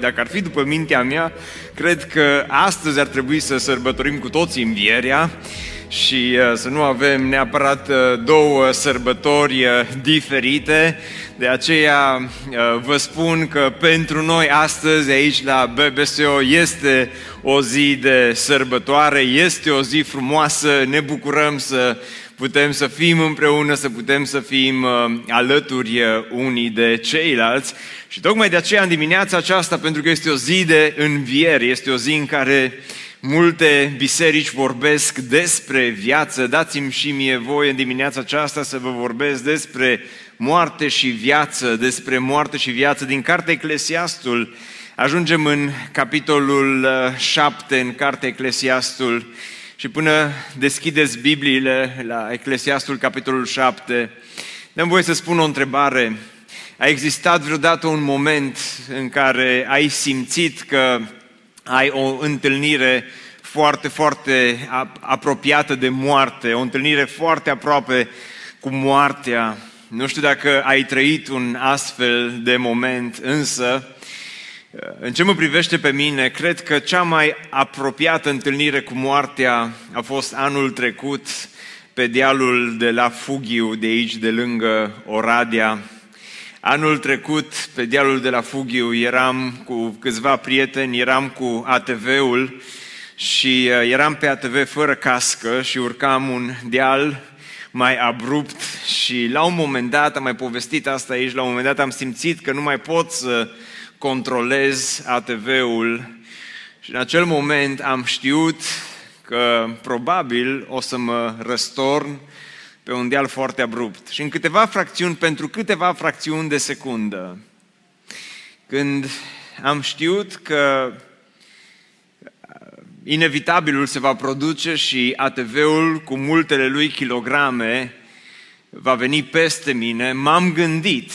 Dacă ar fi după mintea mea, cred că astăzi ar trebui să sărbătorim cu toții învierea și uh, să nu avem neapărat uh, două sărbători uh, diferite. De aceea vă spun că pentru noi astăzi aici la BBSO este o zi de sărbătoare, este o zi frumoasă, ne bucurăm să putem să fim împreună, să putem să fim alături unii de ceilalți. Și tocmai de aceea în dimineața aceasta, pentru că este o zi de înviere, este o zi în care multe biserici vorbesc despre viață, dați-mi și mie voie în dimineața aceasta să vă vorbesc despre moarte și viață, despre moarte și viață din cartea Eclesiastul. Ajungem în capitolul 7, uh, în cartea Eclesiastul, și până deschideți Bibliile la Eclesiastul, capitolul 7, dăm voie să spun o întrebare. A existat vreodată un moment în care ai simțit că ai o întâlnire foarte, foarte apropiată de moarte, o întâlnire foarte aproape cu moartea. Nu știu dacă ai trăit un astfel de moment, însă, în ce mă privește pe mine, cred că cea mai apropiată întâlnire cu moartea a fost anul trecut pe dealul de la Fugiu, de aici, de lângă Oradea, Anul trecut, pe dealul de la Fugiu, eram cu câțiva prieteni, eram cu ATV-ul și uh, eram pe ATV fără cască și urcam un deal mai abrupt și la un moment dat, am mai povestit asta aici, la un moment dat am simțit că nu mai pot să controlez ATV-ul și în acel moment am știut că probabil o să mă răstorn pe un deal foarte abrupt. Și în câteva fracțiuni, pentru câteva fracțiuni de secundă, când am știut că uh, inevitabilul se va produce și ATV-ul cu multele lui kilograme va veni peste mine, m-am gândit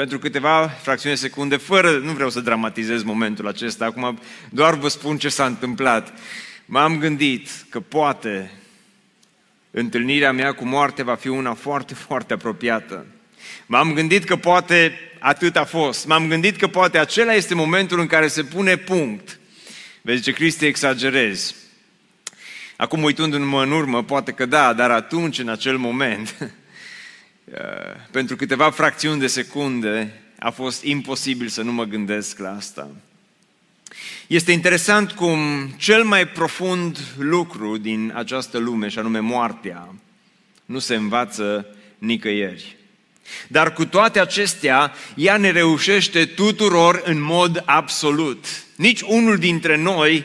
pentru câteva fracțiuni de secunde, fără, nu vreau să dramatizez momentul acesta, acum doar vă spun ce s-a întâmplat. M-am gândit că poate întâlnirea mea cu moarte va fi una foarte, foarte apropiată. M-am gândit că poate atât a fost. M-am gândit că poate acela este momentul în care se pune punct. Vezi ce Cristi exagerezi. Acum uitându-mă în urmă, poate că da, dar atunci, în acel moment, uh, pentru câteva fracțiuni de secunde, a fost imposibil să nu mă gândesc la asta. Este interesant cum cel mai profund lucru din această lume, și anume moartea, nu se învață nicăieri. Dar cu toate acestea, ea ne reușește tuturor în mod absolut. Nici unul dintre noi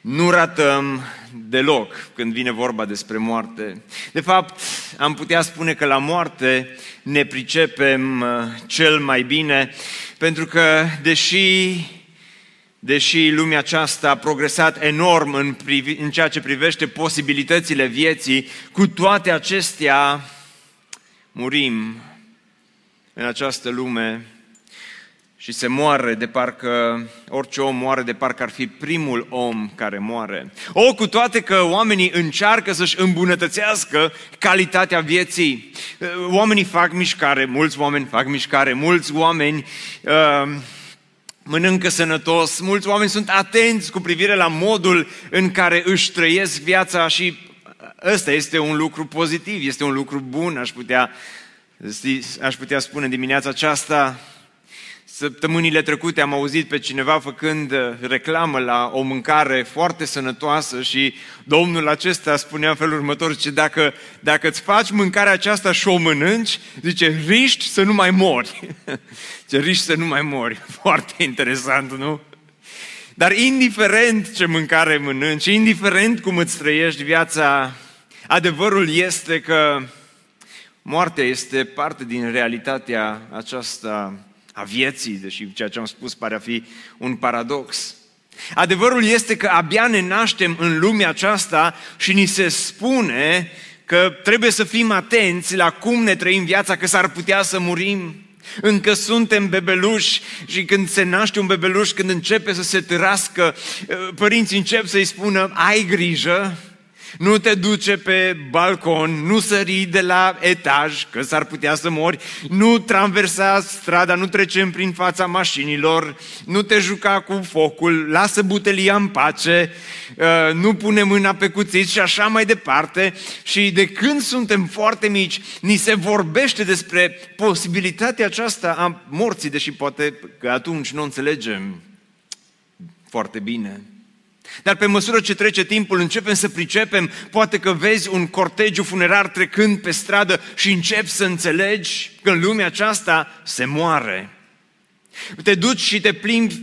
nu ratăm deloc când vine vorba despre moarte. De fapt, am putea spune că la moarte ne pricepem uh, cel mai bine, pentru că, deși deși lumea aceasta a progresat enorm în, privi, în ceea ce privește posibilitățile vieții, cu toate acestea murim în această lume și se moare de parcă, orice om moare de parcă ar fi primul om care moare. O, cu toate că oamenii încearcă să-și îmbunătățească calitatea vieții. Oamenii fac mișcare, mulți oameni fac mișcare, mulți oameni uh, mănâncă sănătos, mulți oameni sunt atenți cu privire la modul în care își trăiesc viața și ăsta este un lucru pozitiv, este un lucru bun, aș putea, aș putea spune dimineața aceasta. Săptămânile trecute am auzit pe cineva făcând uh, reclamă la o mâncare foarte sănătoasă și domnul acesta spunea în felul următor, ce dacă, dacă îți faci mâncarea aceasta și o mănânci, zice, riști să nu mai mori. ce riști să nu mai mori. Foarte interesant, nu? Dar indiferent ce mâncare mănânci, indiferent cum îți trăiești viața, adevărul este că moartea este parte din realitatea aceasta a vieții, deși ceea ce am spus pare a fi un paradox. Adevărul este că abia ne naștem în lumea aceasta și ni se spune că trebuie să fim atenți la cum ne trăim viața, că s-ar putea să murim. Încă suntem bebeluși și când se naște un bebeluș, când începe să se târască, părinții încep să-i spună, ai grijă, nu te duce pe balcon, nu sări de la etaj, că s-ar putea să mori, nu traversa strada, nu trecem prin fața mașinilor, nu te juca cu focul, lasă butelia în pace, uh, nu pune mâna pe cuțit și așa mai departe. Și de când suntem foarte mici, ni se vorbește despre posibilitatea aceasta a morții, deși poate că atunci nu înțelegem foarte bine. Dar pe măsură ce trece timpul, începem să pricepem, poate că vezi un cortegiu funerar trecând pe stradă și începi să înțelegi că în lumea aceasta se moare. Te duci și te plimbi,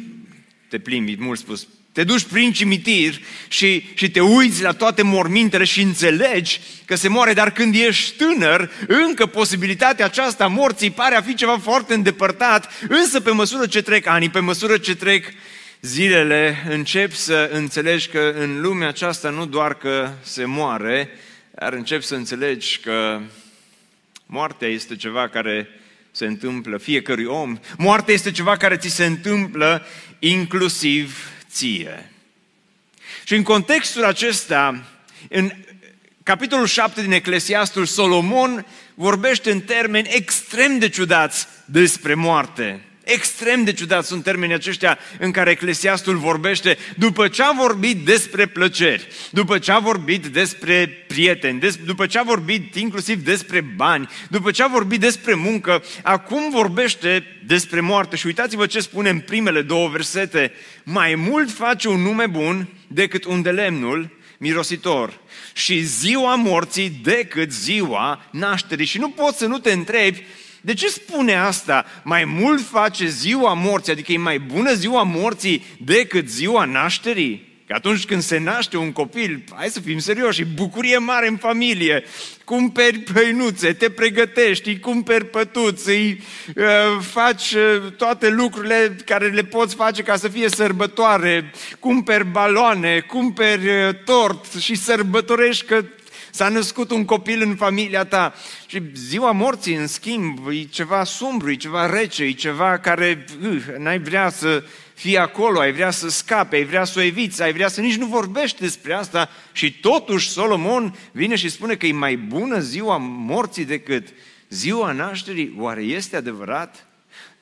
te plimbi, mult spus, te duci prin cimitir și, și te uiți la toate mormintele și înțelegi că se moare, dar când ești tânăr, încă posibilitatea aceasta a morții pare a fi ceva foarte îndepărtat, însă pe măsură ce trec ani, pe măsură ce trec zilele încep să înțelegi că în lumea aceasta nu doar că se moare, dar încep să înțelegi că moartea este ceva care se întâmplă fiecărui om. Moartea este ceva care ți se întâmplă inclusiv ție. Și în contextul acesta, în capitolul 7 din Eclesiastul, Solomon vorbește în termeni extrem de ciudați despre moarte. Extrem de ciudat sunt termenii aceștia în care Eclesiastul vorbește după ce a vorbit despre plăceri, după ce a vorbit despre prieteni, des, după ce a vorbit inclusiv despre bani, după ce a vorbit despre muncă, acum vorbește despre moarte. Și uitați-vă ce spune în primele două versete. Mai mult face un nume bun decât un de lemnul mirositor și ziua morții decât ziua nașterii. Și nu poți să nu te întrebi de ce spune asta? Mai mult face ziua morții, adică e mai bună ziua morții decât ziua nașterii? Că atunci când se naște un copil, hai să fim serioși, bucurie mare în familie, cumperi păinuțe, te pregătești, îi cumperi pătuți, îi uh, faci uh, toate lucrurile care le poți face ca să fie sărbătoare, cumperi baloane, cumperi uh, tort și sărbătorești că S-a născut un copil în familia ta și ziua morții, în schimb, e ceva sumbru, e ceva rece, e ceva care uh, n-ai vrea să fii acolo, ai vrea să scape, ai vrea să o eviți, ai vrea să nici nu vorbești despre asta și totuși Solomon vine și spune că e mai bună ziua morții decât ziua nașterii. Oare este adevărat?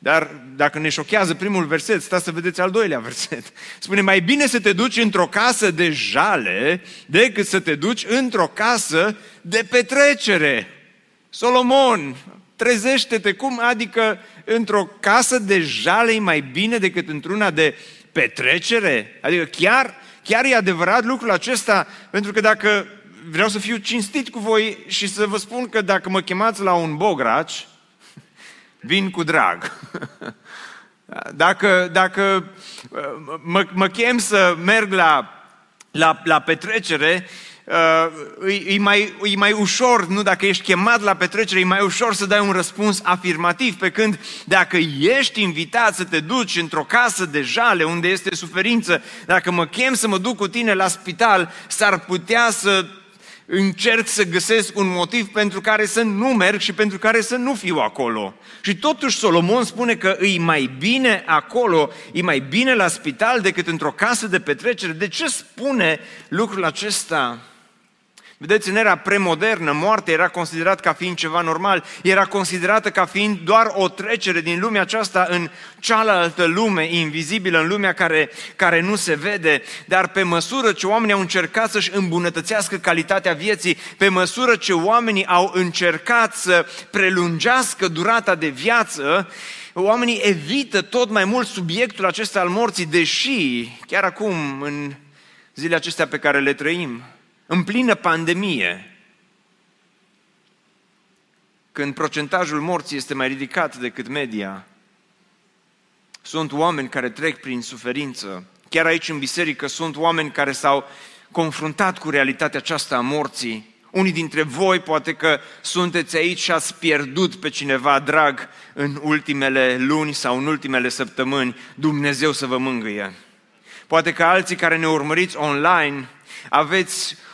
Dar dacă ne șochează primul verset, stați să vedeți al doilea verset. Spune, mai bine să te duci într-o casă de jale decât să te duci într-o casă de petrecere. Solomon, trezește-te, cum adică într-o casă de jale e mai bine decât într-una de petrecere? Adică chiar, chiar e adevărat lucrul acesta, pentru că dacă vreau să fiu cinstit cu voi și să vă spun că dacă mă chemați la un bograci, vin cu drag. Dacă, dacă uh, mă, mă chem să merg la, la, la petrecere, uh, e, e, mai, e mai ușor, nu dacă ești chemat la petrecere, e mai ușor să dai un răspuns afirmativ, pe când dacă ești invitat să te duci într-o casă de jale unde este suferință, dacă mă chem să mă duc cu tine la spital, s-ar putea să încerc să găsesc un motiv pentru care să nu merg și pentru care să nu fiu acolo. Și totuși Solomon spune că îi mai bine acolo, e mai bine la spital decât într-o casă de petrecere. De ce spune lucrul acesta? Vedeți, în era premodernă, moartea era considerată ca fiind ceva normal, era considerată ca fiind doar o trecere din lumea aceasta în cealaltă lume invizibilă, în lumea care, care nu se vede, dar pe măsură ce oamenii au încercat să-și îmbunătățească calitatea vieții, pe măsură ce oamenii au încercat să prelungească durata de viață, oamenii evită tot mai mult subiectul acesta al morții, deși chiar acum, în zilele acestea pe care le trăim, în plină pandemie, când procentajul morții este mai ridicat decât media, sunt oameni care trec prin suferință. Chiar aici în biserică sunt oameni care s-au confruntat cu realitatea aceasta a morții. Unii dintre voi poate că sunteți aici și ați pierdut pe cineva drag în ultimele luni sau în ultimele săptămâni. Dumnezeu să vă mângâie. Poate că alții care ne urmăriți online aveți uh,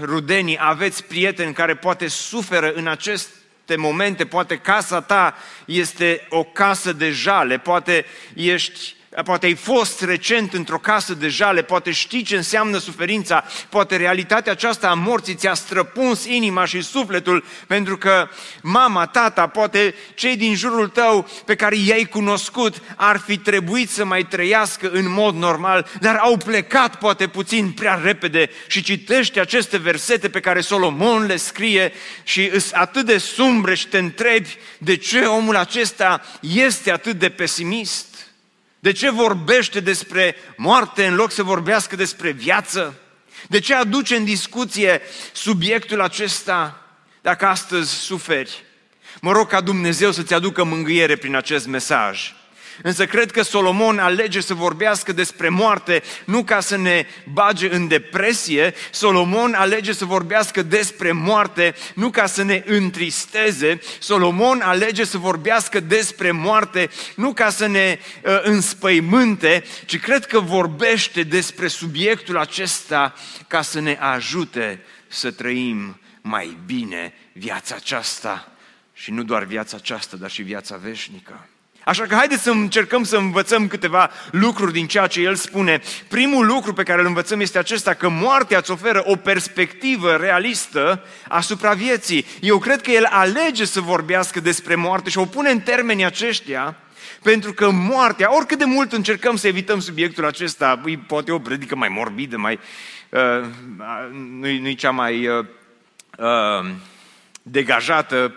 rudenii, aveți prieteni care poate suferă în aceste momente, poate casa ta este o casă de jale, poate ești Poate ai fost recent într-o casă de jale, poate știi ce înseamnă suferința, poate realitatea aceasta a morții ți-a străpuns inima și sufletul, pentru că mama, tata, poate cei din jurul tău pe care i-ai cunoscut ar fi trebuit să mai trăiască în mod normal, dar au plecat poate puțin prea repede și citești aceste versete pe care Solomon le scrie și îs atât de sumbre și te întrebi de ce omul acesta este atât de pesimist. De ce vorbește despre moarte în loc să vorbească despre viață? De ce aduce în discuție subiectul acesta dacă astăzi suferi? Mă rog ca Dumnezeu să-ți aducă mângâiere prin acest mesaj. Însă cred că Solomon alege să vorbească despre moarte nu ca să ne bage în depresie, Solomon alege să vorbească despre moarte nu ca să ne întristeze, Solomon alege să vorbească despre moarte nu ca să ne uh, înspăimânte, ci cred că vorbește despre subiectul acesta ca să ne ajute să trăim mai bine viața aceasta. Și nu doar viața aceasta, dar și viața veșnică. Așa că haideți să încercăm să învățăm câteva lucruri din ceea ce el spune. Primul lucru pe care îl învățăm este acesta, că moartea îți oferă o perspectivă realistă asupra vieții. Eu cred că el alege să vorbească despre moarte și o pune în termenii aceștia, pentru că moartea, oricât de mult încercăm să evităm subiectul acesta, poate o predică mai morbidă, mai, uh, nu-i, nu cea mai uh, uh, degajată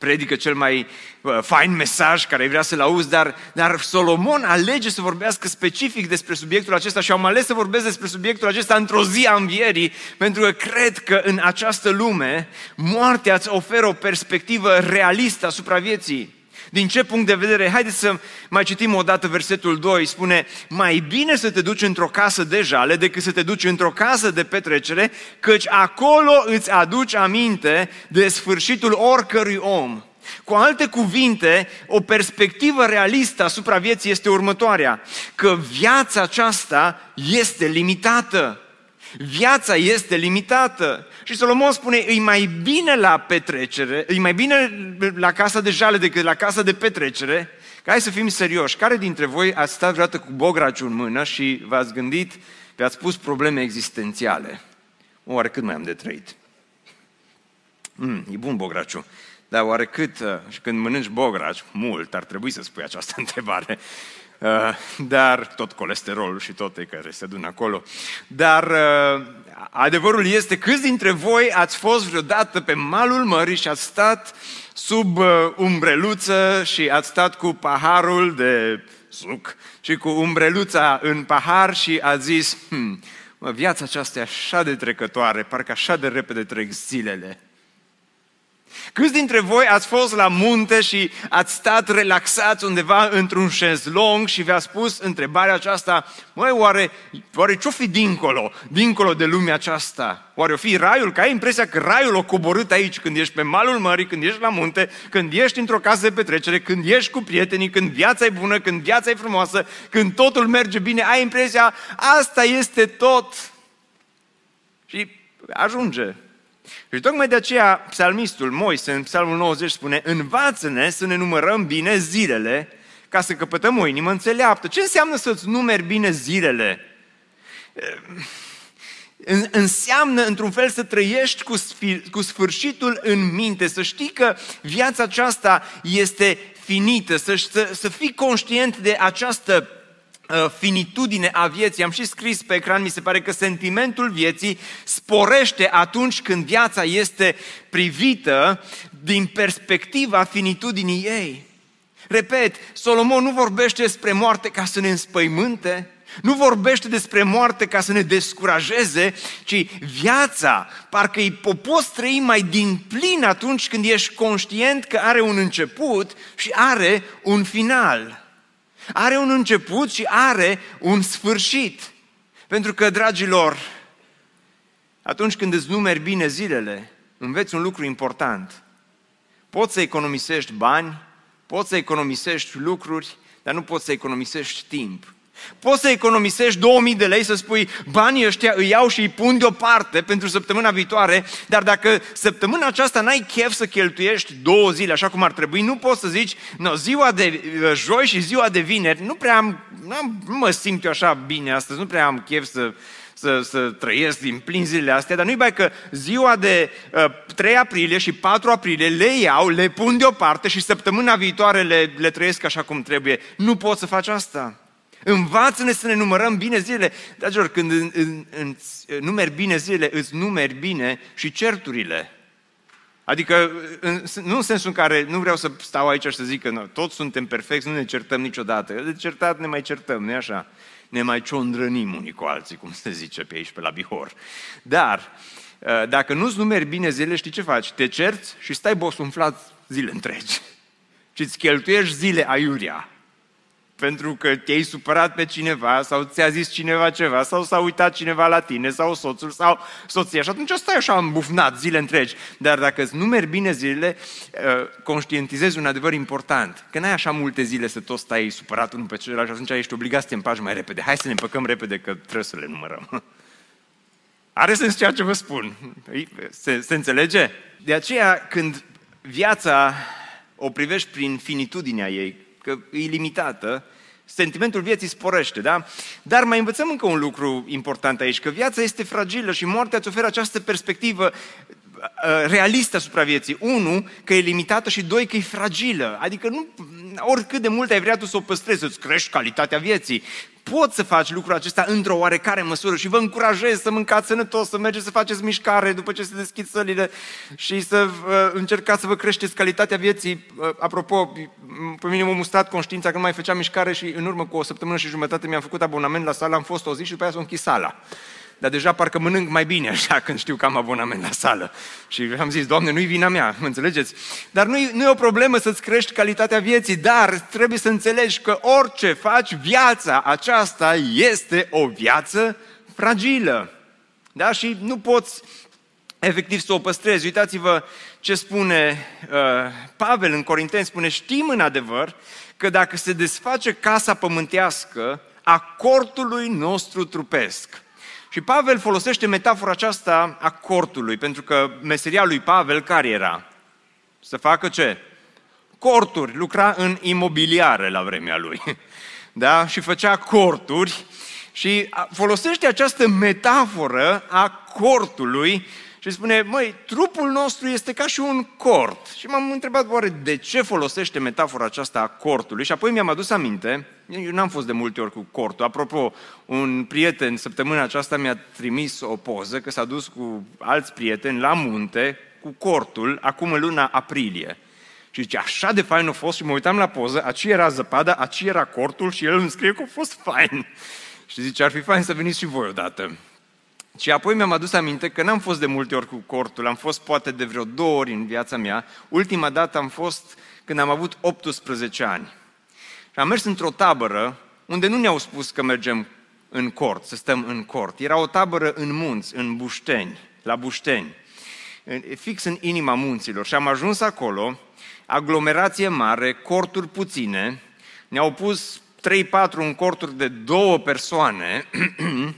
predică cel mai uh, fain mesaj care vrea să-l auzi, dar, dar Solomon alege să vorbească specific despre subiectul acesta și am ales să vorbesc despre subiectul acesta într-o zi a învierii, pentru că cred că în această lume moartea îți oferă o perspectivă realistă asupra vieții. Din ce punct de vedere? Haideți să mai citim o dată versetul 2. Spune, mai bine să te duci într-o casă de jale decât să te duci într-o casă de petrecere, căci acolo îți aduci aminte de sfârșitul oricărui om. Cu alte cuvinte, o perspectivă realistă asupra vieții este următoarea, că viața aceasta este limitată. Viața este limitată. Și Solomon spune, îi mai bine la petrecere, îi mai bine la casa de jale decât la casa de petrecere, că hai să fim serioși. Care dintre voi ați stat vreodată cu bograciul în mână și v-ați gândit, v-ați pus probleme existențiale? Oare cât mai am de trăit? Mm, e bun bograciul. Dar oare cât, uh, și când mănânci bograci, mult, ar trebui să spui această întrebare, uh, dar tot colesterolul și toate care se adună acolo. Dar uh, adevărul este, câți dintre voi ați fost vreodată pe malul mării și ați stat sub umbreluță și ați stat cu paharul de suc și cu umbreluța în pahar și ați zis, hm, mă, viața aceasta e așa de trecătoare, parcă așa de repede trec zilele. Câți dintre voi ați fost la munte și ați stat relaxați undeva într-un șezlong și vi-a spus întrebarea aceasta, măi, oare, oare ce-o fi dincolo, dincolo de lumea aceasta? Oare o fi raiul? Că ai impresia că raiul o coborât aici când ești pe malul mării, când ești la munte, când ești într-o casă de petrecere, când ești cu prietenii, când viața e bună, când viața e frumoasă, când totul merge bine, ai impresia, asta este tot. Și ajunge și tocmai de aceea psalmistul Moise în psalmul 90 spune Învață-ne să ne numărăm bine zilele ca să căpătăm o inimă înțeleaptă. Ce înseamnă să-ți numeri bine zilele? Înseamnă, într-un fel, să trăiești cu, cu sfârșitul în minte, să știi că viața aceasta este finită, să, să, să fii conștient de această Uh, finitudine a vieții. Am și scris pe ecran, mi se pare că sentimentul vieții sporește atunci când viața este privită din perspectiva finitudinii ei. Repet, Solomon nu vorbește despre moarte ca să ne înspăimânte, nu vorbește despre moarte ca să ne descurajeze, ci viața, parcă îi poți trăi mai din plin atunci când ești conștient că are un început și are un final. Are un început și are un sfârșit. Pentru că, dragilor, atunci când îți numeri bine zilele, înveți un lucru important. Poți să economisești bani, poți să economisești lucruri, dar nu poți să economisești timp. Poți să economisești 2000 de lei, să spui banii ăștia îi iau și îi pun deoparte pentru săptămâna viitoare, dar dacă săptămâna aceasta n-ai chef să cheltuiești două zile așa cum ar trebui, nu poți să zici, no, ziua de uh, joi și ziua de vineri, nu prea am, nu mă simt eu așa bine astăzi, nu prea am chef să, să, să trăiesc din plin zilele astea, dar nu-i bai că ziua de uh, 3 aprilie și 4 aprilie le iau, le pun deoparte și săptămâna viitoare le, le trăiesc așa cum trebuie. Nu pot să faci asta. Învață-ne să ne numărăm bine zilele. Dragilor, când în, în, în, numeri bine zilele, îți numeri bine și certurile. Adică, în, nu în sensul în care nu vreau să stau aici și să zic că nu, toți suntem perfecți, nu ne certăm niciodată. De certat ne mai certăm, nu așa? Ne mai ciondrănim unii cu alții, cum se zice pe aici, pe la Bihor. Dar, ă, dacă nu-ți numeri bine zilele, știi ce faci? Te cerți și stai bosunflat zile întregi. Și îți cheltuiești zile aiuria pentru că te-ai supărat pe cineva sau ți-a zis cineva ceva sau s-a uitat cineva la tine sau soțul sau soția și atunci stai așa îmbufnat zile întregi. Dar dacă îți numeri bine zilele, uh, conștientizezi un adevăr important, că n-ai așa multe zile să tot stai supărat unul pe celălalt și atunci ești obligat să te împaci mai repede. Hai să ne împăcăm repede că trebuie să le numărăm. Are sens ceea ce vă spun. Se, se înțelege? De aceea, când viața o privești prin finitudinea ei, că e limitată, sentimentul vieții sporește, da? Dar mai învățăm încă un lucru important aici, că viața este fragilă și moartea îți oferă această perspectivă uh, realistă asupra vieții. Unu, că e limitată și doi, că e fragilă. Adică nu, oricât de mult ai vrea tu să o păstrezi, să-ți crești calitatea vieții poți să faci lucrul acesta într-o oarecare măsură și vă încurajez să mâncați sănătos, să mergeți să faceți mișcare după ce se deschid sălile și să uh, încercați să vă creșteți calitatea vieții. Uh, apropo, pe mine m-a mustrat conștiința că nu mai făceam mișcare și în urmă cu o săptămână și jumătate mi-am făcut abonament la sală, am fost o zi și după aia s-a închis sala dar deja parcă mănânc mai bine așa când știu că am abonament la sală. Și am zis, Doamne, nu-i vina mea, mă înțelegeți? Dar nu nu e o problemă să-ți crești calitatea vieții, dar trebuie să înțelegi că orice faci, viața aceasta este o viață fragilă. Da? Și nu poți efectiv să o păstrezi. Uitați-vă ce spune uh, Pavel în Corinteni, spune, știm în adevăr că dacă se desface casa pământească, a cortului nostru trupesc, și Pavel folosește metafora aceasta a cortului, pentru că meseria lui Pavel care era? Să facă ce? Corturi, lucra în imobiliare la vremea lui. Da? Și făcea corturi și folosește această metaforă a cortului și spune, măi, trupul nostru este ca și un cort. Și m-am întrebat, oare de ce folosește metafora aceasta a cortului? Și apoi mi-am adus aminte, eu n-am fost de multe ori cu cortul. Apropo, un prieten săptămâna aceasta mi-a trimis o poză că s-a dus cu alți prieteni la munte cu cortul, acum în luna aprilie. Și zice, așa de fain a fost și mă uitam la poză, aici era zăpada, aici era cortul și el îmi scrie că a fost fain. Și zice, ar fi fain să veniți și voi odată. Și apoi mi-am adus aminte că n-am fost de multe ori cu cortul, am fost poate de vreo două ori în viața mea. Ultima dată am fost când am avut 18 ani. Și am mers într-o tabără unde nu ne-au spus că mergem în cort, să stăm în cort. Era o tabără în munți, în Bușteni, la Bușteni, fix în inima munților. Și am ajuns acolo, aglomerație mare, corturi puține, ne-au pus 3-4 în corturi de două persoane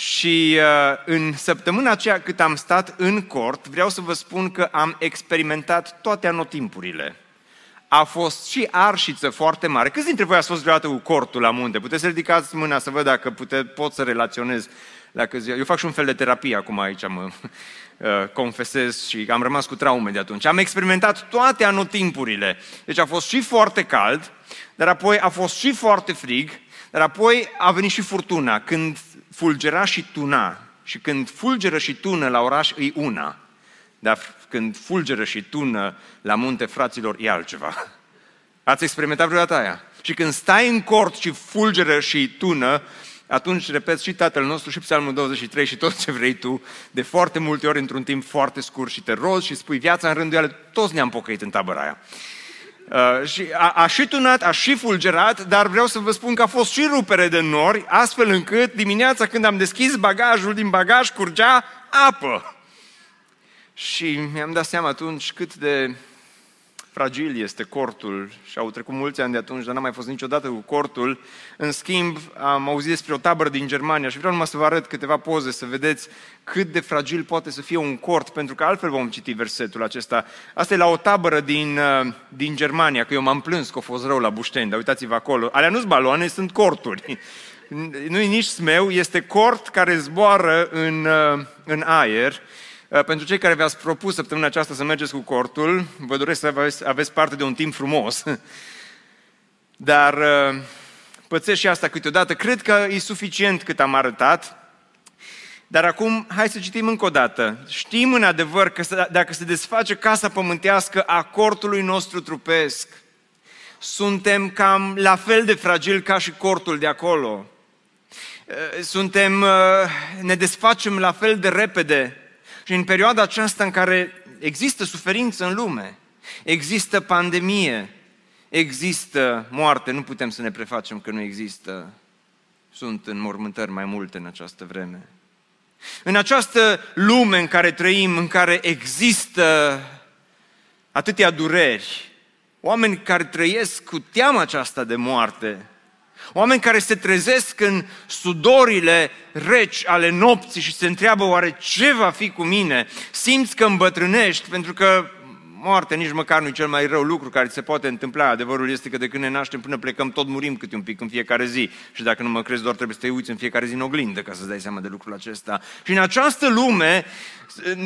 Și uh, în săptămâna aceea cât am stat în cort, vreau să vă spun că am experimentat toate anotimpurile. A fost și arșiță foarte mare. Câți dintre voi ați fost vreodată cu cortul la munte? Puteți să ridicați mâna să văd dacă pute, pot să relaționez. Dacă Eu fac și un fel de terapie acum aici, mă uh, confesez și am rămas cu traume de atunci. Am experimentat toate anotimpurile. Deci a fost și foarte cald, dar apoi a fost și foarte frig, dar apoi a venit și furtuna. Când fulgera și tuna. Și când fulgeră și tună la oraș, e una. Dar când fulgeră și tună la munte fraților, e altceva. Ați experimentat vreodată aia? Și când stai în cort și fulgeră și tună, atunci repet și Tatăl nostru și Psalmul 23 și tot ce vrei tu, de foarte multe ori într-un timp foarte scurt și te rozi și spui viața în rânduială, toți ne-am pocăit în tabăra aia. Uh, și a, a și tunat, a și fulgerat, dar vreau să vă spun că a fost și rupere de nori, astfel încât dimineața când am deschis bagajul, din bagaj curgea apă. Și mi-am dat seama atunci cât de fragil este cortul și au trecut mulți ani de atunci, dar n-am mai fost niciodată cu cortul. În schimb, am auzit despre o tabără din Germania și vreau numai să vă arăt câteva poze, să vedeți cât de fragil poate să fie un cort, pentru că altfel vom citi versetul acesta. Asta e la o tabără din, uh, din Germania, că eu m-am plâns că a fost rău la Bușteni, dar uitați-vă acolo. Alea nu-s baloane, sunt corturi. Nu-i nici smeu, este cort care zboară în, uh, în aer Uh, pentru cei care v-ați propus săptămâna aceasta să mergeți cu cortul, vă doresc să aveți, aveți parte de un timp frumos. Dar uh, pățesc și asta câteodată. Cred că e suficient cât am arătat. Dar acum, hai să citim încă o dată. Știm în adevăr că dacă se desface casa pământească a cortului nostru trupesc, suntem cam la fel de fragil ca și cortul de acolo. Uh, suntem, ne desfacem la fel de repede și în perioada aceasta în care există suferință în lume, există pandemie, există moarte, nu putem să ne prefacem că nu există. Sunt în mormântări mai multe în această vreme. În această lume în care trăim, în care există atâtea dureri, oameni care trăiesc cu teama aceasta de moarte, Oameni care se trezesc în sudorile reci ale nopții și se întreabă oare ce va fi cu mine? Simți că îmbătrânești pentru că moartea nici măcar nu e cel mai rău lucru care se poate întâmpla. Adevărul este că de când ne naștem până plecăm tot murim câte un pic în fiecare zi. Și dacă nu mă crezi, doar trebuie să te uiți în fiecare zi în oglindă ca să-ți dai seama de lucrul acesta. Și în această lume,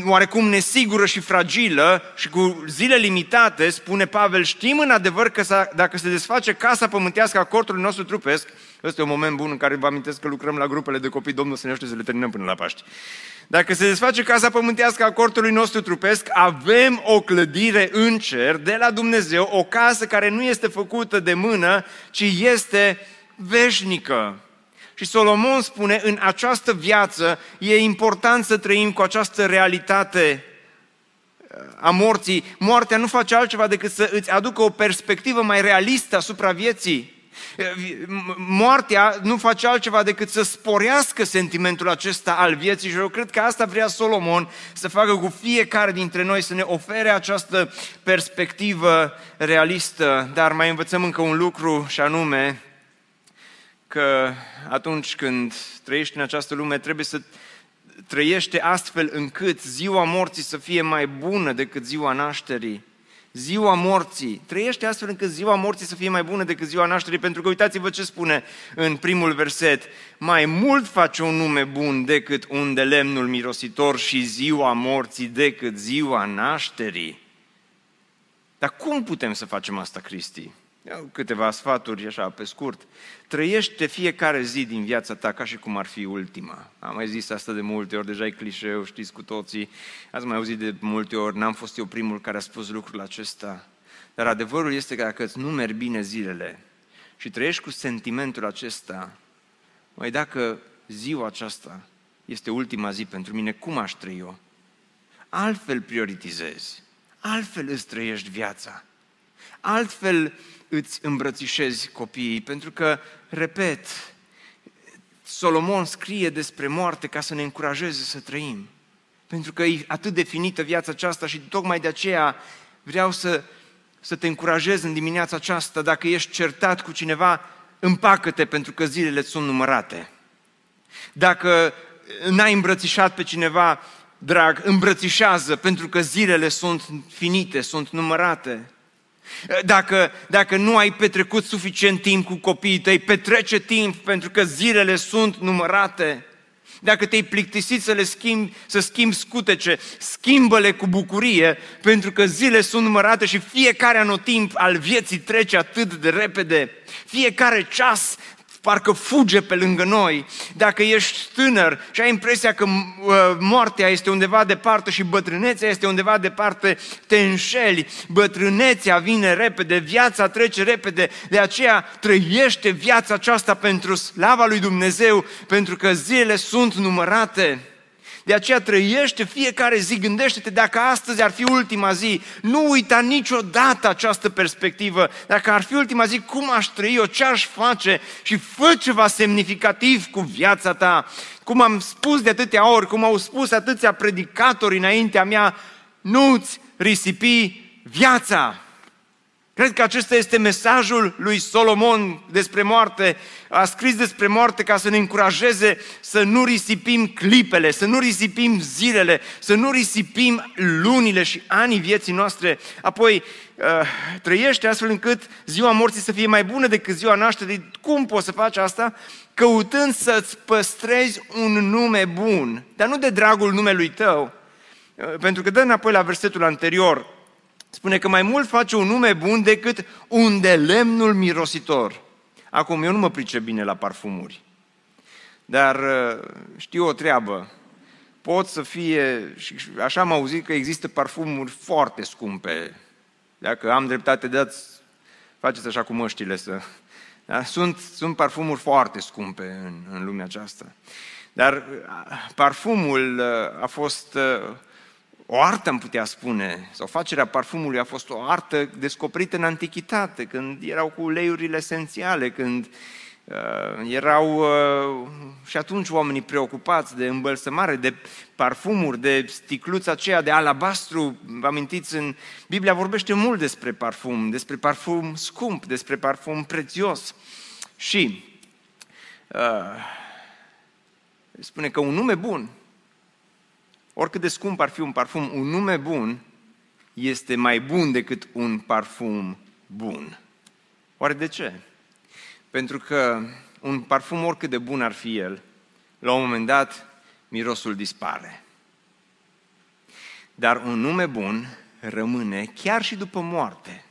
oarecum nesigură și fragilă și cu zile limitate, spune Pavel, știm în adevăr că dacă se desface casa pământească a cortului nostru trupesc, ăsta e un moment bun în care vă amintesc că lucrăm la grupele de copii, Domnul să ne să le terminăm până la Paști. Dacă se desface casa pământească a cortului nostru trupesc, avem o clădire în cer de la Dumnezeu, o casă care nu este făcută de mână, ci este veșnică. Și Solomon spune, în această viață e important să trăim cu această realitate uh, a morții. Moartea nu face altceva decât să îți aducă o perspectivă mai realistă asupra vieții. Moartea nu face altceva decât să sporească sentimentul acesta al vieții și eu cred că asta vrea Solomon să facă cu fiecare dintre noi, să ne ofere această perspectivă realistă. Dar mai învățăm încă un lucru și anume că atunci când trăiești în această lume trebuie să trăiește astfel încât ziua morții să fie mai bună decât ziua nașterii ziua morții. Trăiește astfel încât ziua morții să fie mai bună decât ziua nașterii, pentru că uitați-vă ce spune în primul verset. Mai mult face un nume bun decât un de lemnul mirositor și ziua morții decât ziua nașterii. Dar cum putem să facem asta, Cristi? Iau câteva sfaturi așa pe scurt. Trăiește fiecare zi din viața ta ca și cum ar fi ultima. Am mai zis asta de multe ori, deja e clișeu, știți cu toții. Ați mai auzit de multe ori, n-am fost eu primul care a spus lucrul acesta. Dar adevărul este că dacă îți numeri bine zilele și trăiești cu sentimentul acesta, mai dacă ziua aceasta este ultima zi pentru mine, cum aș trăi eu? Altfel prioritizezi, altfel îți trăiești viața, altfel îți îmbrățișezi copiii, pentru că, repet, Solomon scrie despre moarte ca să ne încurajeze să trăim. Pentru că e atât definită viața aceasta și tocmai de aceea vreau să, să te încurajez în dimineața aceasta, dacă ești certat cu cineva, împacă-te pentru că zilele sunt numărate. Dacă n-ai îmbrățișat pe cineva drag, îmbrățișează pentru că zilele sunt finite, sunt numărate. Dacă, dacă nu ai petrecut suficient timp cu copiii tăi, petrece timp pentru că zilele sunt numărate. Dacă te-ai plictisit să le schimbi, să schimbi scutece, schimbă-le cu bucurie, pentru că zile sunt numărate și fiecare anotimp al vieții trece atât de repede. Fiecare ceas parcă fuge pe lângă noi. Dacă ești tânăr și ai impresia că uh, moartea este undeva departe și bătrânețea este undeva departe, te înșeli. Bătrânețea vine repede, viața trece repede, de aceea trăiește viața aceasta pentru slava lui Dumnezeu, pentru că zilele sunt numărate. De aceea trăiește fiecare zi, gândește-te dacă astăzi ar fi ultima zi, nu uita niciodată această perspectivă. Dacă ar fi ultima zi, cum aș trăi eu, ce aș face și fă ceva semnificativ cu viața ta. Cum am spus de atâtea ori, cum au spus atâția predicatori înaintea mea, nu-ți risipi viața. Cred că acesta este mesajul lui Solomon despre moarte. A scris despre moarte ca să ne încurajeze să nu risipim clipele, să nu risipim zilele, să nu risipim lunile și anii vieții noastre. Apoi uh, trăiește astfel încât ziua morții să fie mai bună decât ziua nașterii. Cum poți să faci asta? Căutând să-ți păstrezi un nume bun, dar nu de dragul numelui tău, uh, pentru că dă înapoi la versetul anterior, Spune că mai mult face un nume bun decât un de lemnul mirositor. Acum, eu nu mă pricep bine la parfumuri, dar uh, știu o treabă. Pot să fie, și așa am auzit că există parfumuri foarte scumpe. Dacă am dreptate, dați, faceți așa cu măștile să... Da? Sunt, sunt parfumuri foarte scumpe în, în lumea aceasta. Dar uh, parfumul uh, a fost o artă, am putea spune, sau facerea parfumului a fost o artă descoperită în antichitate, când erau cu uleiurile esențiale, când uh, erau uh, și atunci oamenii preocupați de îmbălsămare, de parfumuri, de sticluța aceea de alabastru. Vă amintiți, în Biblia vorbește mult despre parfum, despre parfum scump, despre parfum prețios. Și uh, spune că un nume bun oricât de scump ar fi un parfum, un nume bun este mai bun decât un parfum bun. Oare de ce? Pentru că un parfum, oricât de bun ar fi el, la un moment dat, mirosul dispare. Dar un nume bun rămâne chiar și după moarte.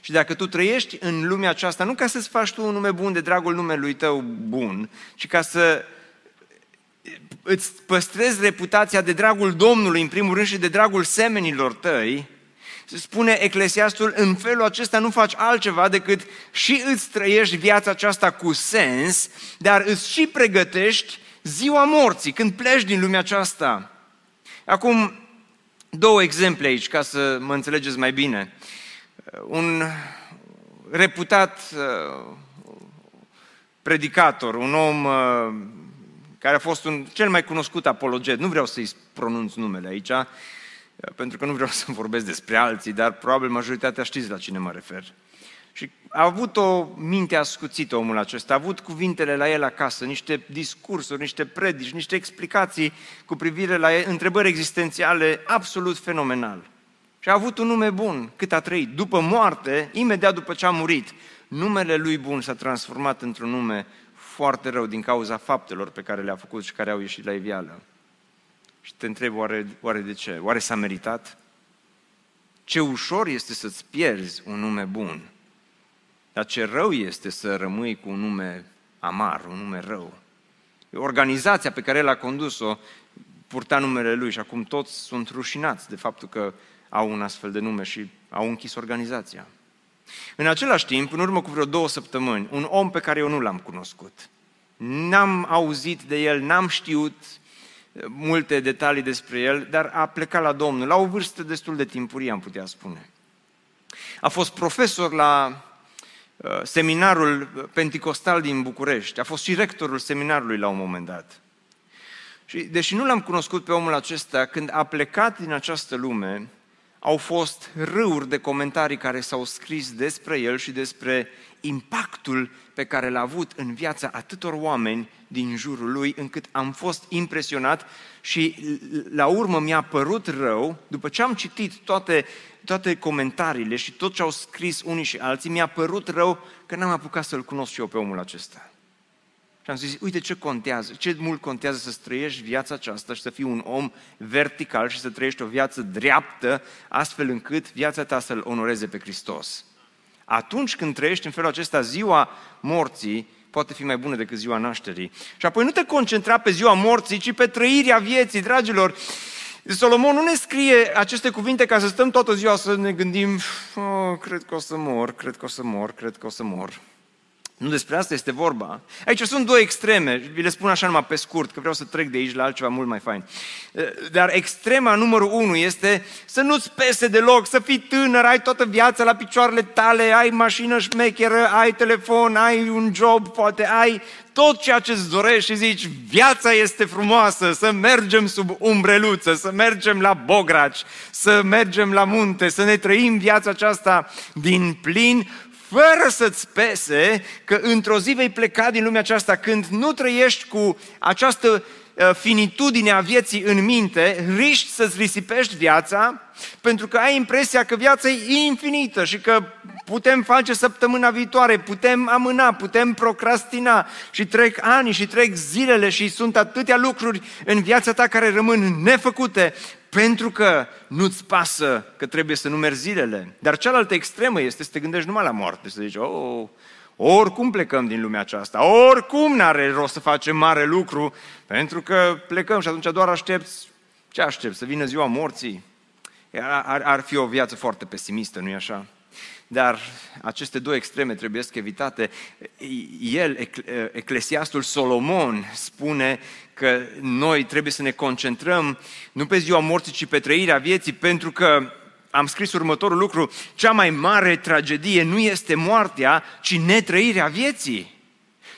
Și dacă tu trăiești în lumea aceasta, nu ca să-ți faci tu un nume bun de dragul numelui tău bun, ci ca să îți păstrezi reputația de dragul Domnului, în primul rând, și de dragul semenilor tăi, spune Eclesiastul, în felul acesta nu faci altceva decât și îți trăiești viața aceasta cu sens, dar îți și pregătești ziua morții, când pleci din lumea aceasta. Acum, două exemple aici, ca să mă înțelegeți mai bine. Un reputat uh, predicator, un om uh, care a fost un cel mai cunoscut apologet. Nu vreau să-i pronunț numele aici, pentru că nu vreau să vorbesc despre alții, dar probabil majoritatea știți la cine mă refer. Și a avut o minte ascuțită omul acesta, a avut cuvintele la el acasă, niște discursuri, niște predici, niște explicații cu privire la întrebări existențiale absolut fenomenal. Și a avut un nume bun cât a trăit. După moarte, imediat după ce a murit, numele lui bun s-a transformat într-un nume foarte rău din cauza faptelor pe care le-a făcut și care au ieșit la iveală. Și te întreb, oare, oare de ce? Oare s-a meritat? Ce ușor este să-ți pierzi un nume bun, dar ce rău este să rămâi cu un nume amar, un nume rău. Organizația pe care el a condus-o purta numele lui și acum toți sunt rușinați de faptul că au un astfel de nume și au închis organizația. În același timp, în urmă cu vreo două săptămâni, un om pe care eu nu l-am cunoscut, n-am auzit de el, n-am știut eh, multe detalii despre el, dar a plecat la Domnul, la o vârstă destul de timpurie, am putea spune. A fost profesor la uh, seminarul Pentecostal din București, a fost și rectorul seminarului la un moment dat. Și deși nu l-am cunoscut pe omul acesta, când a plecat din această lume, au fost râuri de comentarii care s-au scris despre el și despre impactul pe care l-a avut în viața atâtor oameni din jurul lui, încât am fost impresionat și la urmă mi-a părut rău, după ce am citit toate, toate comentariile și tot ce au scris unii și alții, mi-a părut rău că n-am apucat să-l cunosc și eu pe omul acesta. Și am zis, uite ce contează, ce mult contează să trăiești viața aceasta și să fii un om vertical și să trăiești o viață dreaptă, astfel încât viața ta să-L onoreze pe Hristos. Atunci când trăiești în felul acesta, ziua morții poate fi mai bună decât ziua nașterii. Și apoi nu te concentra pe ziua morții, ci pe trăirea vieții, dragilor. Solomon nu ne scrie aceste cuvinte ca să stăm toată ziua să ne gândim, oh, cred că o să mor, cred că o să mor, cred că o să mor. Nu despre asta este vorba. Aici sunt două extreme, vi le spun așa numai pe scurt, că vreau să trec de aici la altceva mult mai fain. Dar extrema numărul unu este să nu-ți pese deloc, să fii tânăr, ai toată viața la picioarele tale, ai mașină șmecheră, ai telefon, ai un job, poate ai tot ceea ce îți dorești și zici, viața este frumoasă, să mergem sub umbreluță, să mergem la bograci, să mergem la munte, să ne trăim viața aceasta din plin, fără să-ți pese că într-o zi vei pleca din lumea aceasta când nu trăiești cu această uh, finitudine a vieții în minte, riști să-ți risipești viața pentru că ai impresia că viața e infinită și că putem face săptămâna viitoare, putem amâna, putem procrastina și trec ani și trec zilele și sunt atâtea lucruri în viața ta care rămân nefăcute pentru că nu-ți pasă că trebuie să numeri zilele. Dar cealaltă extremă este să te gândești numai la moarte, să zici, oh, oricum plecăm din lumea aceasta, oricum n-are rost să facem mare lucru, pentru că plecăm și atunci doar aștepți, ce aștepți, să vină ziua morții? Ar, ar fi o viață foarte pesimistă, nu-i așa? Dar aceste două extreme trebuie să evitate. El, Eclesiastul Solomon, spune că noi trebuie să ne concentrăm nu pe ziua morții, ci pe trăirea vieții, pentru că am scris următorul lucru, cea mai mare tragedie nu este moartea, ci netrăirea vieții.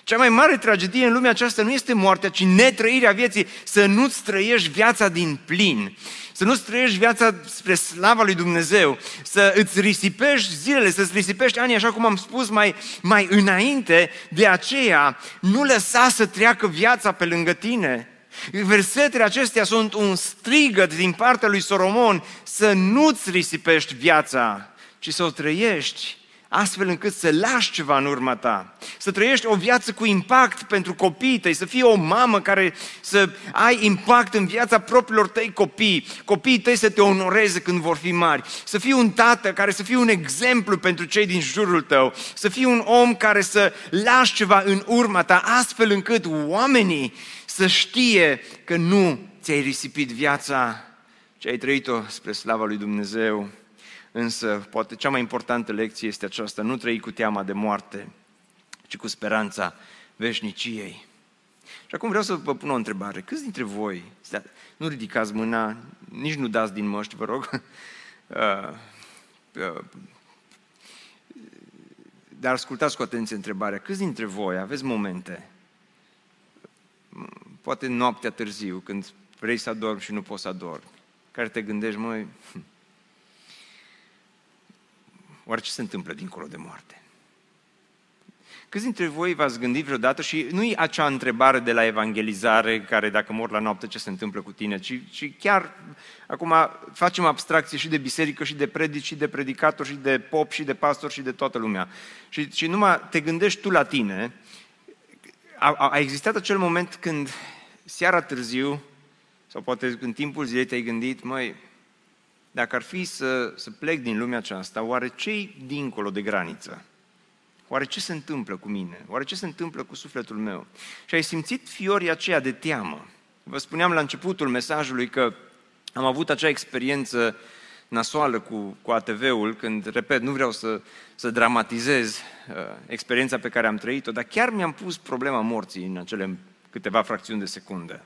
Cea mai mare tragedie în lumea aceasta nu este moartea, ci netrăirea vieții, să nu-ți trăiești viața din plin. Să nu trăiești viața spre slava lui Dumnezeu, să îți risipești zilele, să îți risipești anii, așa cum am spus mai, mai înainte, de aceea nu lăsa să treacă viața pe lângă tine. Versetele acestea sunt un strigăt din partea lui Solomon. Să nu-ți risipești viața, ci să o trăiești astfel încât să lași ceva în urma ta, să trăiești o viață cu impact pentru copiii tăi, să fii o mamă care să ai impact în viața propriilor tăi copii, copiii tăi să te onoreze când vor fi mari, să fii un tată care să fie un exemplu pentru cei din jurul tău, să fii un om care să lași ceva în urma ta, astfel încât oamenii să știe că nu ți-ai risipit viața, ci ai trăit-o spre slava lui Dumnezeu. Însă, poate cea mai importantă lecție este aceasta, nu trăi cu teama de moarte, ci cu speranța veșniciei. Și acum vreau să vă pun o întrebare. Câți dintre voi, nu ridicați mâna, nici nu dați din măști, vă rog, uh, uh, dar ascultați cu atenție întrebarea. Câți dintre voi aveți momente, poate noaptea târziu, când vrei să adormi și nu poți să adormi, care te gândești, măi, Oare ce se întâmplă dincolo de moarte? Câți dintre voi v-ați gândit vreodată și nu e acea întrebare de la evangelizare care dacă mor la noapte ce se întâmplă cu tine, ci, ci chiar acum facem abstracție și de biserică și de predici și de predicator și de pop și de pastor și de toată lumea. Și, și numai te gândești tu la tine, a, a existat acel moment când seara târziu sau poate în timpul zilei te-ai gândit, măi, dacă ar fi să, să plec din lumea aceasta, oare ce dincolo de graniță? Oare ce se întâmplă cu mine? Oare ce se întâmplă cu sufletul meu? Și ai simțit fiorii aceea de teamă. Vă spuneam la începutul mesajului că am avut acea experiență nasoală cu, cu ATV-ul, când, repet, nu vreau să, să dramatizez uh, experiența pe care am trăit-o, dar chiar mi-am pus problema morții în acele câteva fracțiuni de secundă.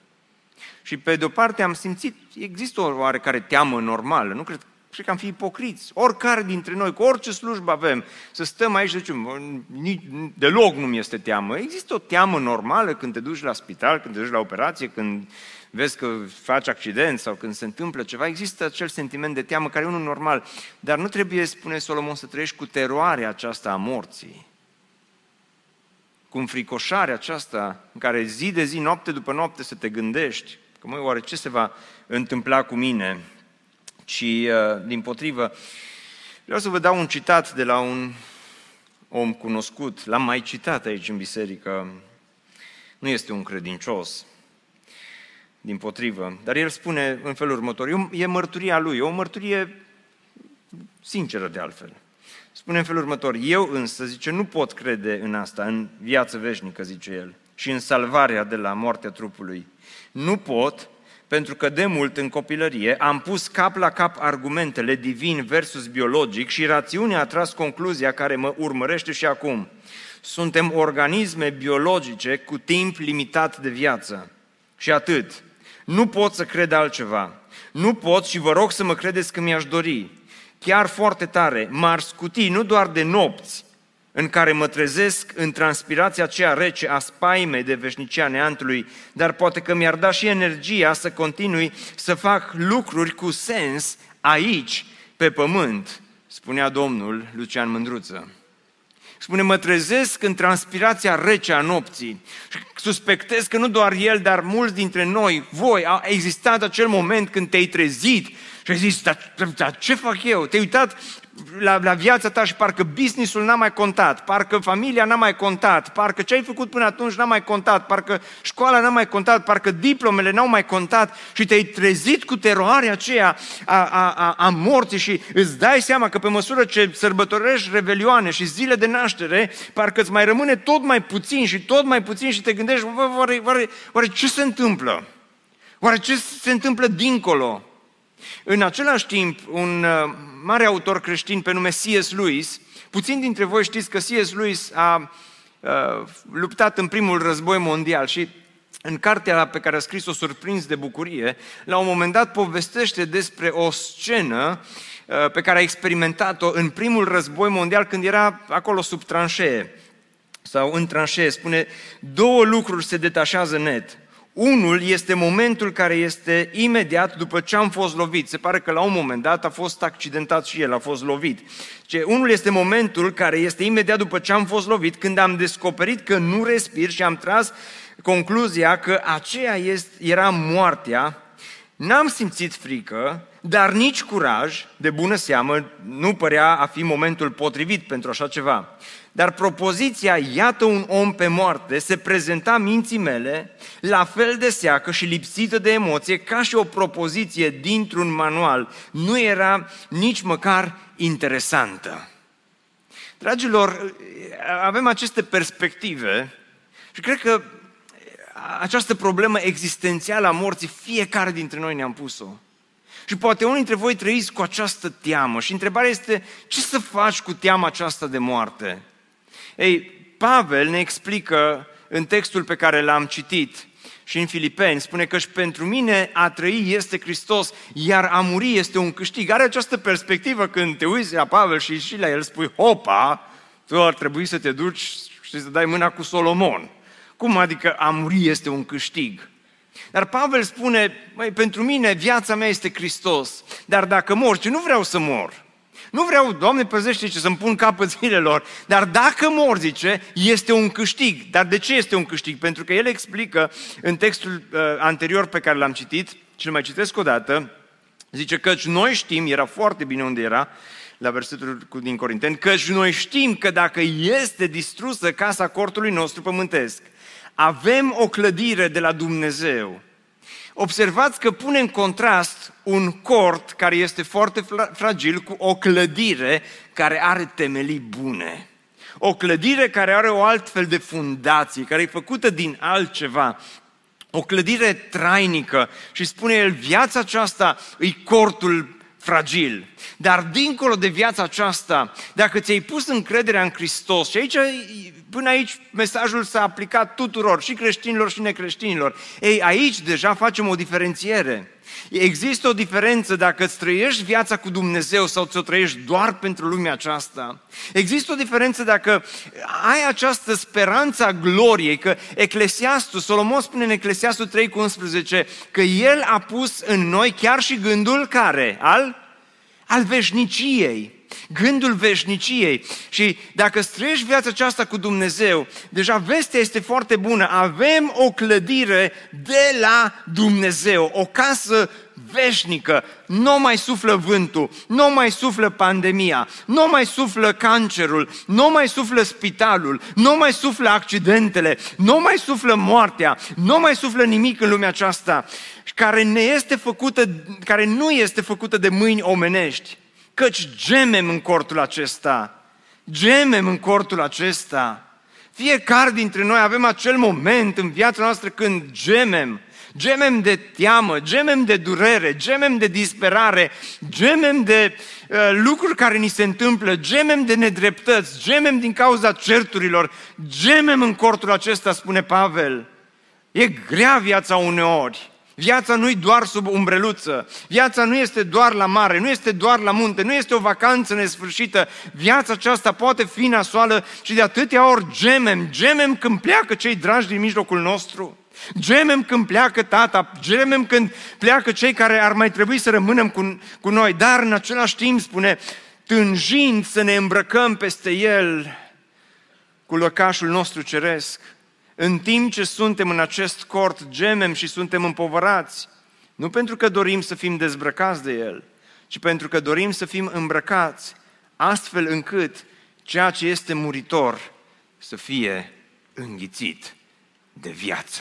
Și pe de o parte am simțit, există o oarecare teamă normală, nu cred, cred că am fi ipocriți. Oricare dintre noi, cu orice slujbă avem, să stăm aici, zicem, deloc nu mi este teamă. Există o teamă normală când te duci la spital, când te duci la operație, când vezi că faci accident sau când se întâmplă ceva, există acel sentiment de teamă care e unul normal. Dar nu trebuie, spune Solomon, să trăiești cu teroarea aceasta a morții cu înfricoșarea aceasta în care zi de zi, noapte după noapte să te gândești că măi, oare ce se va întâmpla cu mine? Ci, uh, din potrivă, vreau să vă dau un citat de la un om cunoscut, l-am mai citat aici în biserică, nu este un credincios, din potrivă, dar el spune în felul următor, e mărturia lui, o mărturie sinceră de altfel. Spune în felul următor, eu însă, zice, nu pot crede în asta, în viață veșnică, zice el, și în salvarea de la moartea trupului. Nu pot, pentru că de mult în copilărie am pus cap la cap argumentele divin versus biologic și rațiunea a tras concluzia care mă urmărește și acum. Suntem organisme biologice cu timp limitat de viață. Și atât. Nu pot să cred altceva. Nu pot și vă rog să mă credeți că mi-aș dori. Chiar foarte tare, m-ar scuti nu doar de nopți, în care mă trezesc în transpirația aceea rece a spaimei de veșnicia neantului, dar poate că mi-ar da și energia să continui să fac lucruri cu sens aici, pe pământ, spunea domnul Lucian Mândruță. Spune, mă trezesc în transpirația rece a nopții și suspectez că nu doar el, dar mulți dintre noi, voi, a existat acel moment când te-ai trezit și ai zis, dar, dar ce fac eu? Te-ai uitat la, la viața ta și parcă businessul n-a mai contat, parcă familia n-a mai contat, parcă ce ai făcut până atunci n-a mai contat, parcă școala n-a mai contat, parcă diplomele n-au mai contat și te-ai trezit cu teroarea aceea a, a, a, a morții și îți dai seama că pe măsură ce sărbătorești revelioane și zile de naștere, parcă îți mai rămâne tot mai puțin și tot mai puțin și te gândești, oare, oare, oare ce se întâmplă? Oare ce se întâmplă dincolo? În același timp, un uh, mare autor creștin pe nume C.S. Lewis, puțin dintre voi știți că C.S. Lewis a uh, luptat în primul război mondial și în cartea pe care a scris-o Surprins de bucurie, la un moment dat povestește despre o scenă uh, pe care a experimentat-o în primul război mondial când era acolo sub tranșee sau în tranșee. Spune, două lucruri se detașează net. Unul este momentul care este imediat după ce am fost lovit. Se pare că la un moment dat a fost accidentat și el, a fost lovit. Ce, unul este momentul care este imediat după ce am fost lovit, când am descoperit că nu respir și am tras concluzia că aceea este, era moartea. N-am simțit frică, dar nici curaj, de bună seamă, nu părea a fi momentul potrivit pentru așa ceva. Dar propoziția, iată un om pe moarte, se prezenta minții mele la fel de seacă și lipsită de emoție ca și o propoziție dintr-un manual. Nu era nici măcar interesantă. Dragilor, avem aceste perspective și cred că această problemă existențială a morții, fiecare dintre noi ne-am pus-o. Și poate unii dintre voi trăiți cu această teamă și întrebarea este ce să faci cu teama aceasta de moarte? Ei, Pavel ne explică în textul pe care l-am citit și în Filipeni, spune că și pentru mine a trăi este Hristos, iar a muri este un câștig. Are această perspectivă când te uiți la Pavel și și la el spui, hopa, tu ar trebui să te duci și să dai mâna cu Solomon. Cum adică a muri este un câștig? Dar Pavel spune, măi, pentru mine viața mea este Hristos, dar dacă mor, ce nu vreau să mor, nu vreau, Doamne, păzește ce să-mi pun capăt zilelor, dar dacă mor, zice, este un câștig. Dar de ce este un câștig? Pentru că el explică în textul uh, anterior pe care l-am citit, și îl mai citesc o dată, zice că noi știm, era foarte bine unde era, la versetul din Corinteni, că noi știm că dacă este distrusă casa cortului nostru pământesc, avem o clădire de la Dumnezeu, Observați că pune în contrast un cort care este foarte fragil cu o clădire care are temelii bune. O clădire care are o altfel de fundație, care e făcută din altceva. O clădire trainică și spune el, viața aceasta e cortul fragil. Dar dincolo de viața aceasta, dacă ți-ai pus încrederea în Hristos, și aici, până aici mesajul s-a aplicat tuturor, și creștinilor și necreștinilor, ei, aici deja facem o diferențiere. Există o diferență dacă îți trăiești viața cu Dumnezeu sau ți-o trăiești doar pentru lumea aceasta. Există o diferență dacă ai această speranță a gloriei, că Eclesiastul, Solomon spune în Eclesiastul 3 cu 11, că El a pus în noi chiar și gândul care? Al? Al veșniciei gândul veșniciei. Și dacă străiești viața aceasta cu Dumnezeu, deja vestea este foarte bună. Avem o clădire de la Dumnezeu, o casă veșnică. Nu mai suflă vântul, nu mai suflă pandemia, nu mai suflă cancerul, nu mai suflă spitalul, nu mai suflă accidentele, nu mai suflă moartea, nu mai suflă nimic în lumea aceasta care, ne este făcută, care nu este făcută de mâini omenești căci gemem în cortul acesta. Gemem în cortul acesta. Fiecare dintre noi avem acel moment în viața noastră când gemem. Gemem de teamă, gemem de durere, gemem de disperare, gemem de uh, lucruri care ni se întâmplă, gemem de nedreptăți, gemem din cauza certurilor, gemem în cortul acesta, spune Pavel. E grea viața uneori. Viața nu-i doar sub umbreluță, viața nu este doar la mare, nu este doar la munte, nu este o vacanță nesfârșită. Viața aceasta poate fi nasoală și de atâtea ori gemem, gemem când pleacă cei dragi din mijlocul nostru. Gemem când pleacă tata, gemem când pleacă cei care ar mai trebui să rămânem cu, cu noi, dar în același timp spune, tânjind să ne îmbrăcăm peste el cu lăcașul nostru ceresc. În timp ce suntem în acest cort, gemem și suntem împovărați, nu pentru că dorim să fim dezbrăcați de el, ci pentru că dorim să fim îmbrăcați, astfel încât ceea ce este muritor să fie înghițit de viață.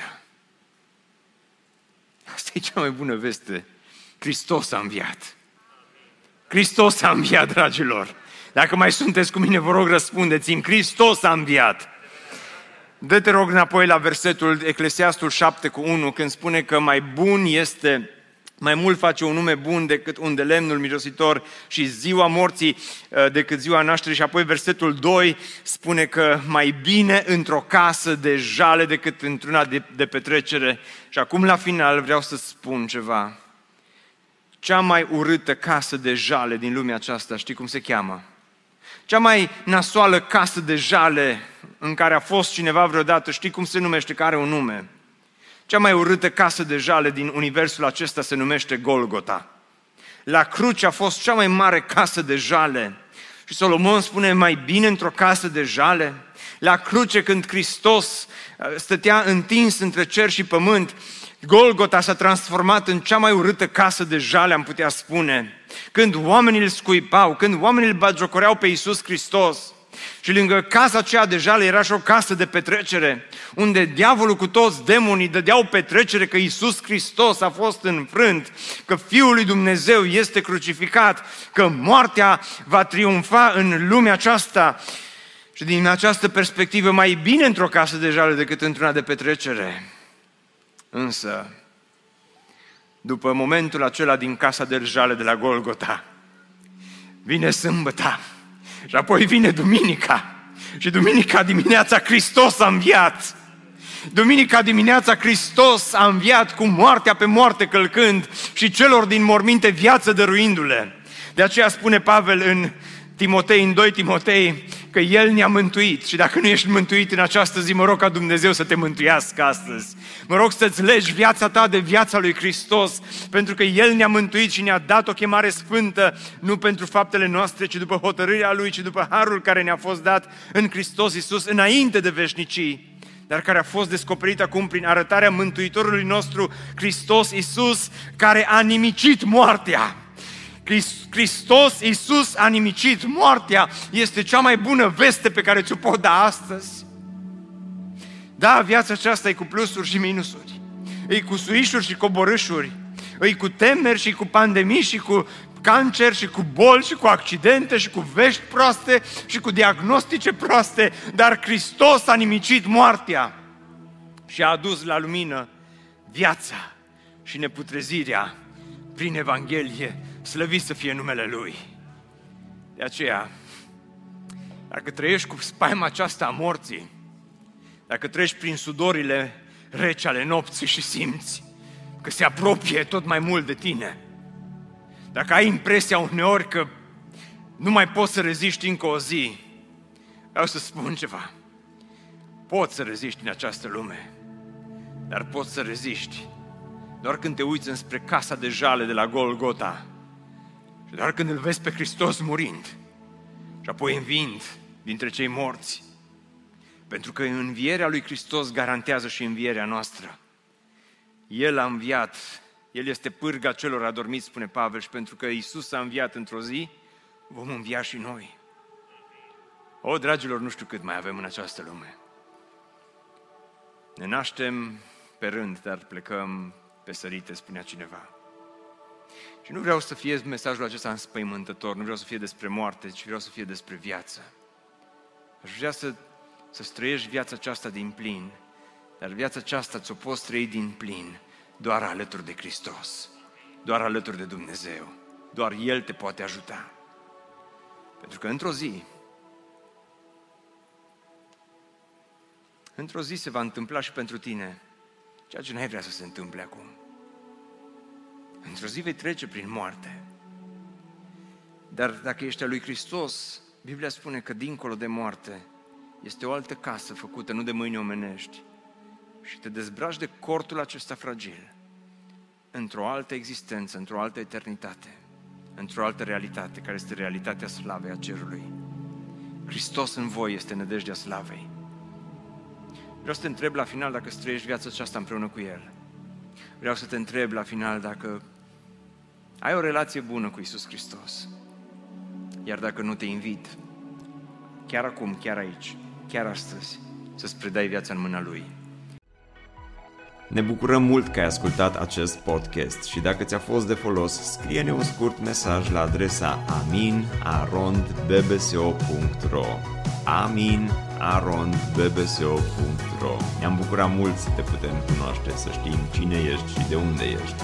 Asta e cea mai bună veste. Hristos a înviat. Hristos a înviat, dragilor. Dacă mai sunteți cu mine, vă rog, răspundeți-mi. Hristos a înviat. Dă-te rog înapoi la versetul Eclesiastul 7 cu 1, când spune că mai bun este mai mult face un nume bun decât un de lemnul mirositor și ziua morții uh, decât ziua nașterii. Și apoi versetul 2 spune că mai bine într-o casă de jale decât într-una de, de petrecere. Și acum la final vreau să spun ceva. Cea mai urâtă casă de jale din lumea aceasta, știi cum se cheamă? Cea mai nasoală casă de jale în care a fost cineva vreodată, știi cum se numește, care are un nume? Cea mai urâtă casă de jale din universul acesta se numește Golgota. La cruce a fost cea mai mare casă de jale. Și Solomon spune mai bine într-o casă de jale. La cruce când Hristos uh, stătea întins între cer și pământ, Golgota s-a transformat în cea mai urâtă casă de jale, am putea spune. Când oamenii îl scuipau, când oamenii îl bagiocoreau pe Iisus Hristos, și lângă casa aceea de jale era și o casă de petrecere, unde diavolul cu toți demonii dădeau petrecere că Iisus Hristos a fost înfrânt, că Fiul lui Dumnezeu este crucificat, că moartea va triumfa în lumea aceasta. Și din această perspectivă, mai bine într-o casă de jale decât într-una de petrecere. Însă, după momentul acela din casa de jale de la Golgota, vine sâmbăta și apoi vine duminica. Și duminica dimineața Hristos a înviat. Duminica dimineața Hristos a înviat cu moartea pe moarte călcând și celor din morminte viață dăruindu-le. De aceea spune Pavel în Timotei, în 2 Timotei, că El ne-a mântuit și dacă nu ești mântuit în această zi, mă rog ca Dumnezeu să te mântuiască astăzi. Mă rog să-ți legi viața ta de viața lui Hristos, pentru că El ne-a mântuit și ne-a dat o chemare sfântă, nu pentru faptele noastre, ci după hotărârea Lui, ci după harul care ne-a fost dat în Hristos Iisus înainte de veșnicii dar care a fost descoperit acum prin arătarea Mântuitorului nostru, Hristos Iisus, care a nimicit moartea Hristos Iisus a nimicit moartea, este cea mai bună veste pe care ți-o pot da astăzi. Da, viața aceasta e cu plusuri și minusuri. E cu suișuri și coborâșuri. E cu temeri și cu pandemii și cu cancer și cu boli și cu accidente și cu vești proaste și cu diagnostice proaste, dar Hristos a nimicit moartea și a adus la lumină viața și neputrezirea prin Evanghelie slăvit să fie numele Lui. De aceea, dacă trăiești cu spaima aceasta a morții, dacă treci prin sudorile reci ale nopții și simți că se apropie tot mai mult de tine, dacă ai impresia uneori că nu mai poți să reziști încă o zi, vreau să spun ceva. Poți să reziști în această lume, dar poți să reziști doar când te uiți înspre casa de jale de la Golgota și doar când îl vezi pe Hristos murind și apoi învind dintre cei morți, pentru că învierea lui Hristos garantează și învierea noastră. El a înviat, El este pârga celor adormiți, spune Pavel, și pentru că Isus a înviat într-o zi, vom învia și noi. O, dragilor, nu știu cât mai avem în această lume. Ne naștem pe rând, dar plecăm pe sărite, spunea cineva. Și nu vreau să fie mesajul acesta înspăimântător, nu vreau să fie despre moarte, ci vreau să fie despre viață. Aș vrea să, să trăiești viața aceasta din plin, dar viața aceasta ți-o poți trăi din plin doar alături de Hristos, doar alături de Dumnezeu. Doar El te poate ajuta. Pentru că într-o zi, într-o zi se va întâmpla și pentru tine ceea ce n-ai vrea să se întâmple acum. Într-o zi vei trece prin moarte. Dar dacă ești al lui Hristos, Biblia spune că dincolo de moarte este o altă casă făcută nu de mâini omenești și te dezbraci de cortul acesta fragil într-o altă existență, într-o altă eternitate, într-o altă realitate, care este realitatea slavei a cerului. Hristos în voi este nădejdea slavei. Vreau să te întreb la final dacă trăiești viața aceasta împreună cu El. Vreau să te întreb la final dacă ai o relație bună cu Isus Hristos. Iar dacă nu te invit, chiar acum, chiar aici, chiar astăzi, să-ți predai viața în mâna Lui. Ne bucurăm mult că ai ascultat acest podcast și dacă ți-a fost de folos, scrie-ne un scurt mesaj la adresa aminarondbbso.ro aminarondbbso.ro Ne-am bucurat mult să te putem cunoaște, să știm cine ești și de unde ești.